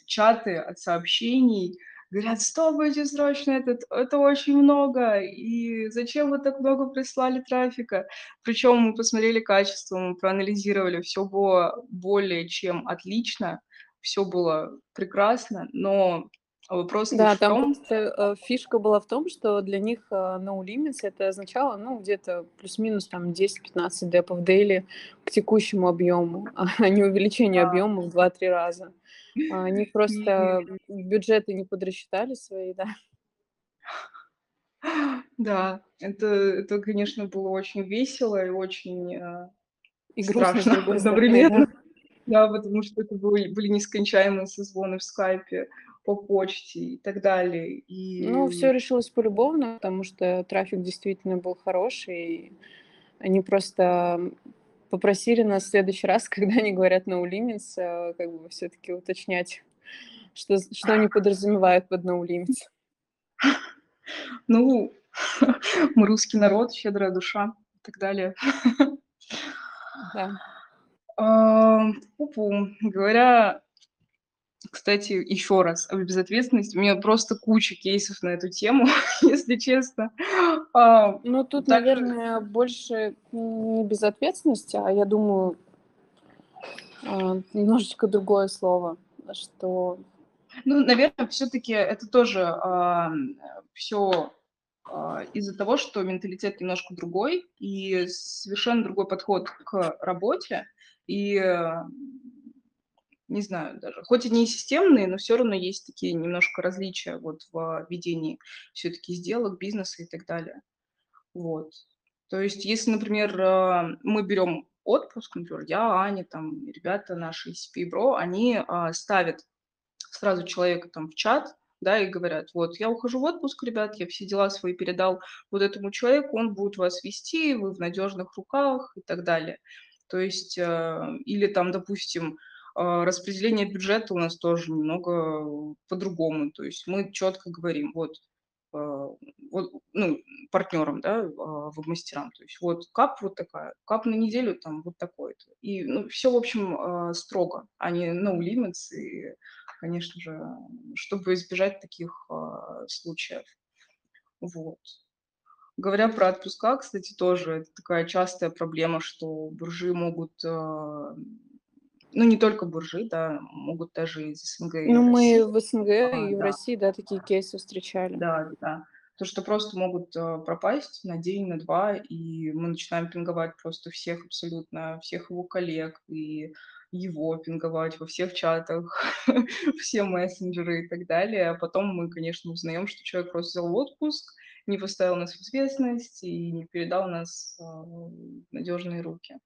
чаты от сообщений, говорят, стопайте срочно этот, это очень много, и зачем вы так много прислали трафика? Причем мы посмотрели качество, мы проанализировали, все было более чем отлично, все было прекрасно, но вопрос Да, в там просто э, фишка была в том, что для них э, no limits это означало, ну, где-то плюс-минус там 10-15 депов дейли к текущему объему, а не увеличение объема в 2-3 раза. А Они просто бюджеты не подрасчитали свои, да. Да, это, это, конечно, было очень весело и очень э, И страшно одновременно. да. Да, потому что это были, были нескончаемые созвоны в скайпе по почте и так далее. Ну, все И решилось полюбовно, потому что трафик действительно был хороший. и Они просто попросили нас в следующий раз, когда они говорят no limits, э, как бы все-таки уточнять, что, что они подразумевают под no limits. ну, мы русский народ, щедрая душа и так далее. Да. А, пу-пу. Говоря кстати, еще раз об безответственности. У меня просто куча кейсов на эту тему, если честно. А, Ну, тут, также... наверное, больше не безответственности, а я думаю, а, немножечко другое слово, что... Ну, наверное, все-таки это тоже а, все а, из-за того, что менталитет немножко другой и совершенно другой подход к работе. И не знаю даже, хоть они и системные, но все равно есть такие немножко различия вот в ведении все-таки сделок, бизнеса и так далее. Вот. То есть, если, например, э, мы берем отпуск, например, я, Аня, там, ребята наши из CPBro, они а, ставят сразу человека там в чат, да, и говорят, вот, я ухожу в отпуск, ребят, я все дела свои передал вот этому человеку, он будет вас вести, вы в надежных руках и так далее. То есть, э, или там, допустим, распределение бюджета у нас тоже немного по-другому. То есть мы четко говорим, вот э, вот, ну, партнерам, да, а, веб-мастерам. То есть вот кап вот такая, кап на неделю там вот такой-то. И ну, все, в общем, а, строго, а не no limits. И, конечно же, чтобы избежать таких а, случаев. Вот. Говоря про отпуска, кстати, тоже это такая частая проблема, что буржи могут ну, не только буржи, да, могут даже из СНГ Ну, мы в СНГ А, и в да, России, да, такие кейсы встречали. да, да. То, что просто могут э, пропасть на день, на два, и мы начинаем пинговать просто всех абсолютно, всех его коллег, и его пинговать во всех чатах, все мессенджеры и так далее. А потом мы, конечно, узнаем, что человек просто взял отпуск, не поставил нас в известность и не передал нас э, в надежные руки.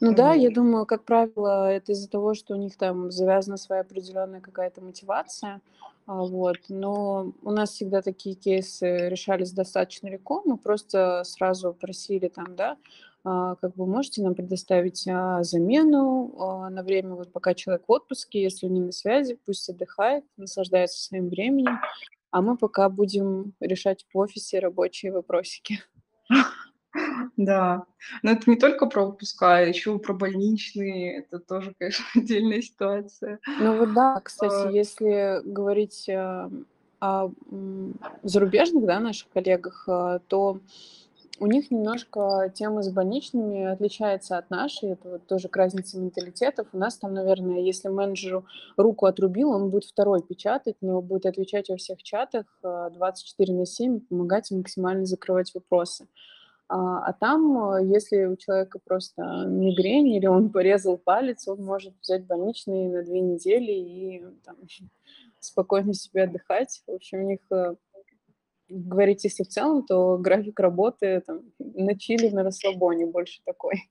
Ну да, я Вот. думаю, как правило, это из-за того, что у них там завязана своя определенная какая-то мотивация, а, вот. Но у нас всегда такие кейсы решались достаточно легко. Мы просто сразу просили там, да, а, как бы можете нам предоставить а, замену а, на время, вот пока человек в отпуске, если он не на связи, пусть отдыхает, наслаждается своим временем, а мы пока будем решать в офисе рабочие вопросики. Да, но это не только про отпуска, а еще про больничные. Это тоже, конечно, отдельная ситуация. Ну вот да, кстати, А, если говорить э, о зарубежных, да, наших коллегах, э, то у них немножко тема с больничными отличается от нашей. Это вот тоже к разнице менталитетов. У нас там, наверное, если менеджеру руку отрубил, он будет второй печатать, но будет отвечать во всех чатах э, 24 на 7, помогать и максимально закрывать вопросы. А, а там, э, если у человека просто мигрень или он порезал палец, он может взять больничный на две недели и там, спокойно себе отдыхать. В общем, у них, э, говорить если в целом, то график работы там, на чили, на расслабоне больше такой.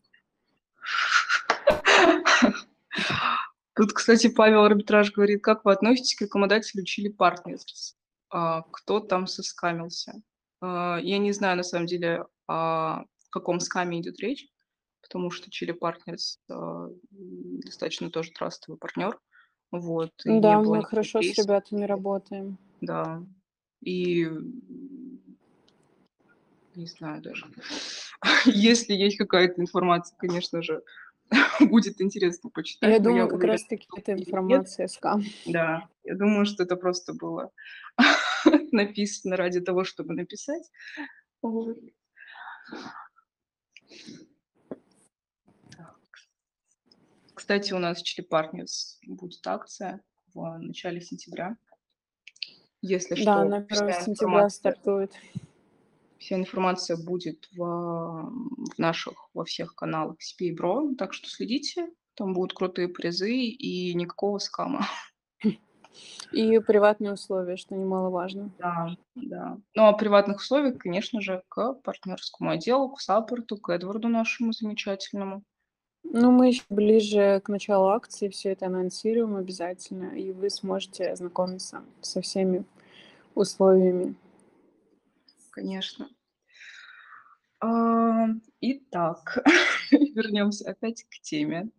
Тут, кстати, Павел Арбитраж говорит, как вы относитесь к рекомендателю Chili Partners? А, Кто там соскамился? А, Я не знаю, на самом деле, о каком скаме идет речь, потому что Chili Partners а, достаточно тоже трастовый партнер. Вот, Да, мы хорошо с кейсов. ребятами работаем. Да. И не знаю даже. Если есть какая-то информация, конечно же, будет интересно Я почитать, я думаю, как уверена, раз-таки что эта и нет. информация скам. Да, я думаю, что это просто было написано ради того, чтобы написать. Вот. Кстати, у нас в Chili Partners будет акция в начале сентября. Если Да, что, на 1 вся сентября стартует. вся информация будет в, в наших, во всех каналах CP и Bro, так что следите, там будут крутые призы и никакого скама. И приватные условия, что немаловажно. Да, да. Ну, а приватных условиях, конечно же, к партнерскому отделу, к саппорту, к Эдварду нашему замечательному. Ну, мы еще ближе к началу акции все это анонсируем обязательно, и вы сможете ознакомиться со всеми условиями. Конечно. А, Итак, вернемся опять к теме.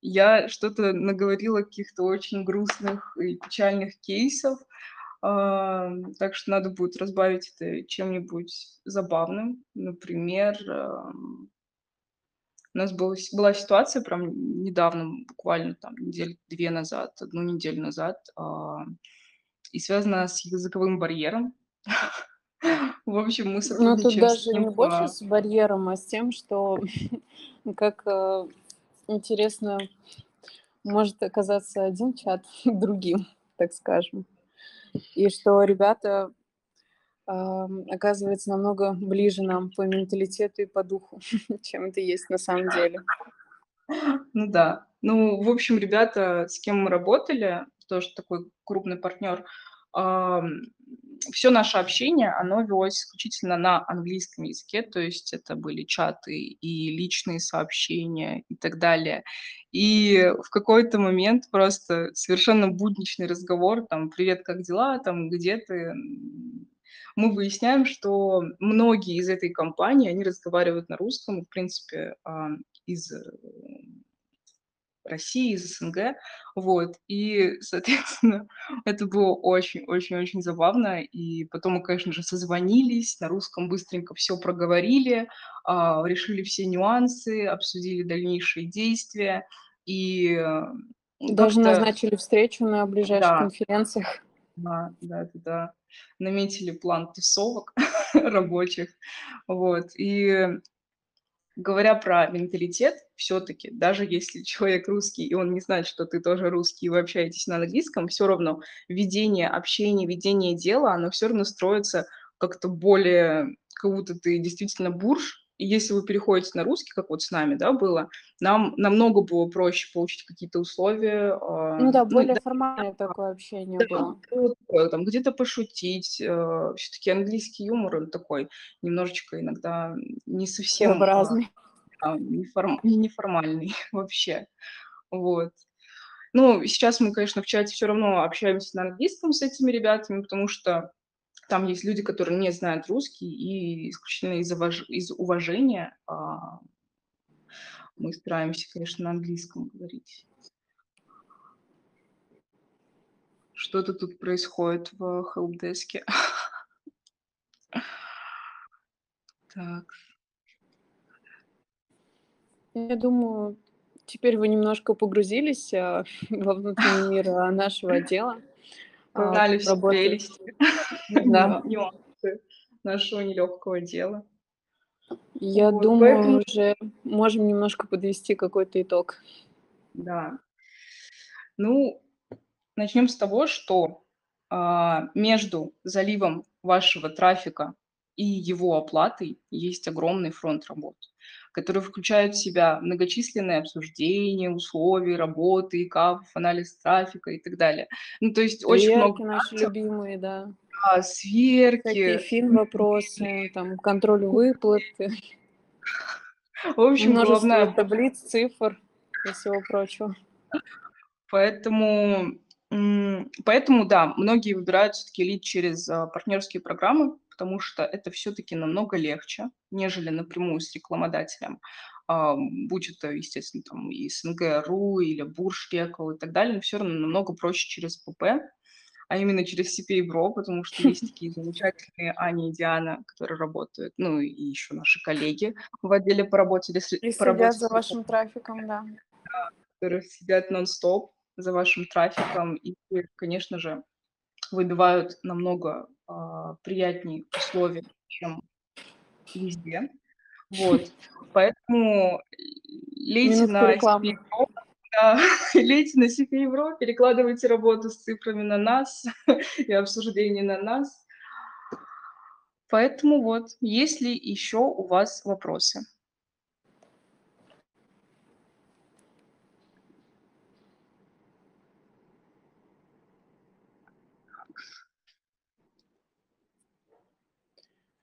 Я что-то наговорила каких-то очень грустных и печальных кейсов, а, так что надо будет разбавить это чем-нибудь забавным. Например, у нас была, была ситуация прям недавно, буквально там недели две назад, одну неделю назад, а, и связана с языковым барьером. В общем, мы тут сотрудничаем с даже одним не больше а, с барьером, а с тем, что как э, интересно может оказаться один чат другим, так скажем. И что ребята, ам, оказывается, намного ближе нам по менталитету и по духу, чем это есть на самом деле. Ну да. Ну, в общем, ребята, с кем мы работали, тоже такой крупный партнер, все наше общение, оно велось исключительно на английском языке, то есть это были чаты и личные сообщения и так далее. И в какой-то момент просто совершенно будничный разговор, там, привет, как дела, там, где ты? Мы выясняем, что многие из этой компании, они разговаривают на русском, в принципе, а, из э, России, из СНГ, вот, и, соответственно, это было очень-очень-очень забавно, и потом мы, конечно же, созвонились, на русском быстренько все проговорили, а, решили все нюансы, обсудили дальнейшие действия, и э, Даже назначили встречу на ближайших Да. конференциях. Да, да-да-да, наметили план тусовок рабочих, вот, и говоря про менталитет, все-таки, даже если человек русский, и он не знает, что ты тоже русский, и вы общаетесь на английском, все равно ведение общения, ведение дела, оно все равно строится как-то более, как будто ты действительно бурж, если вы переходите на русский, как вот с нами, да, было, нам намного было проще получить какие-то условия. а, Ну да, ну, более да, формальное такое общение да, было. такое, там где-то пошутить. Все-таки английский юмор, он такой немножечко иногда не совсем а, Своеобразный. а, неформ- неформальный вообще. Вот. Ну, сейчас мы, конечно, в чате все равно общаемся на английском с этими ребятами, потому что там есть люди, которые не знают русский, и исключительно из, уваж- из уважения а, мы стараемся, конечно, на английском говорить. Что-то тут происходит в хелпдеске. Так, Я думаю, теперь вы немножко погрузились а, во внутренний мир а, нашего отдела. А, Узнали все работы. прелести, Да. нюансы нашего нелегкого дела. Я Вот, думаю, поэтому- уже можем немножко подвести какой-то итог. Да. Ну, начнем с того, что а, между заливом вашего трафика и его оплатой есть огромный фронт работ, который включает в себя многочисленные обсуждения, условий работы, икапов, анализ трафика и так далее. Ну, то есть очень Сверки много наши любимые, да. Да, сверки, Всякие фин-вопросы, там, контроль выплаты, в общем, множество головная таблиц, цифр и всего прочего. Поэтому, поэтому, да, многие выбирают все-таки лид через а, партнерские программы, потому что это все-таки намного легче, нежели напрямую с рекламодателем. А, будь это, естественно, там и СНГ.ру или Буршпекл и так далее, но все равно намного проще через ПП, а именно через CPA Bro, потому что есть такие замечательные Аня и Диана, которые работают, ну и еще наши коллеги в отделе по работе, И по работе за вашим трафиком, да. которые сидят нон-стоп за вашим трафиком и, конечно же, выбивают намного а, приятнее условия, чем везде. Вот. Поэтому лейте Минутка на. CPA Pro, да, лейте на Pro, перекладывайте работу с цифрами на нас и обсуждение на нас. Поэтому вот, есть ли еще у вас вопросы?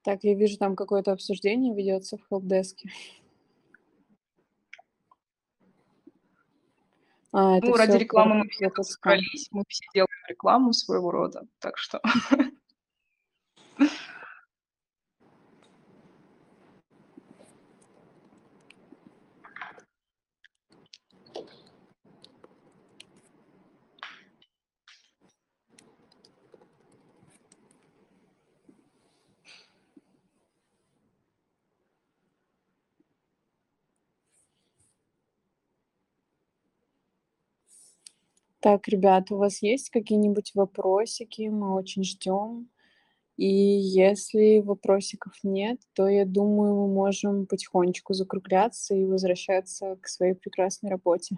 Так, я вижу, там какое-то обсуждение ведется в хелпдеске. А, это Ну, ради рекламы мы все скам. собрались, мы все делаем рекламу своего рода, так что Так, ребята, у вас есть какие-нибудь вопросики? Мы очень ждем. И если вопросиков нет, то я думаю, мы можем потихонечку закругляться и возвращаться к своей прекрасной работе.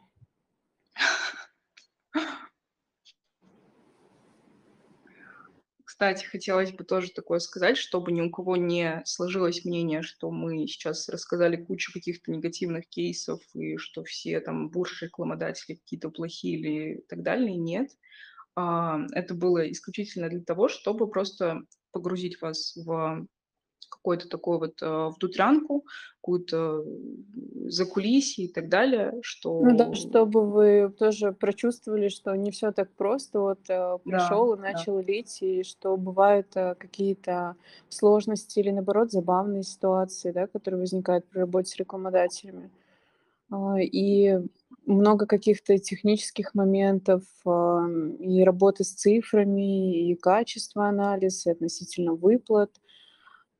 Кстати, хотелось бы тоже такое сказать, чтобы ни у кого не сложилось мнение, что мы сейчас рассказали кучу каких-то негативных кейсов и что все там буржи, рекламодатели какие-то плохие или так далее. Нет. А, Это было исключительно для того, чтобы просто погрузить вас в какой-то такой вот э, внутрянку, какую-то э, закулисье и так далее, что... Ну да, чтобы вы тоже прочувствовали, что не все так просто. Вот э, Да, пришел и да. начал лить, и что бывают э, какие-то сложности или наоборот забавные ситуации, да, которые возникают при работе с рекламодателями. А, и много каких-то технических моментов, ам, и работы с цифрами, и качество анализа, и относительно выплат.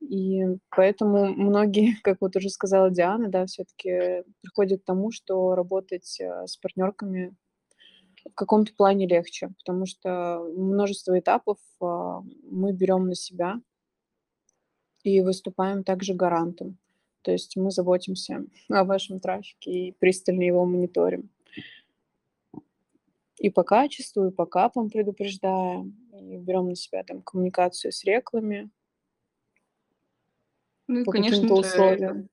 И поэтому многие, как вот уже сказала Диана, да, всё-таки приходят к тому, что работать, э, с партнёрками в каком-то плане легче, потому что множество этапов, а, мы берём на себя и выступаем также гарантом. То есть мы заботимся о вашем трафике и пристально его мониторим. И по качеству, и по капам предупреждаем, и берём на себя там коммуникацию с реклами. Ну и, По конечно же, это условиям.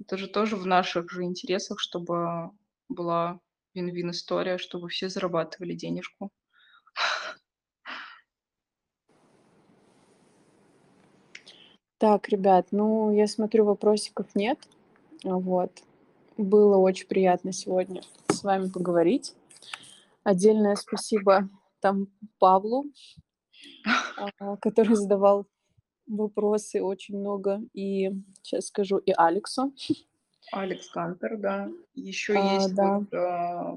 это же тоже в наших же интересах, чтобы была win-win история, чтобы все зарабатывали денежку. Так, ребят, ну, я смотрю, вопросиков нет. Вот. Было очень приятно сегодня с вами поговорить. Отдельное спасибо там Павлу, а, который задавал вопросы очень много, и щас скажу, и Алексу. Алекс Кантер, да. Ещё А, есть да. вот, а,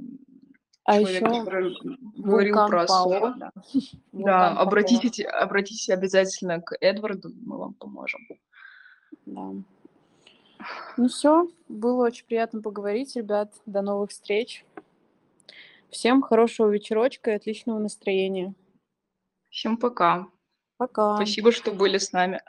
А человек, ещё который говорил про. SEO, да. Да, Вулкан обратитесь обратитесь обязательно к Эдварду, мы вам поможем. Да. Ну всё, было очень приятно поговорить, ребят. До новых встреч. Всем хорошего вечерочка и отличного настроения. Всем пока. Пока. Спасибо, что были с нами.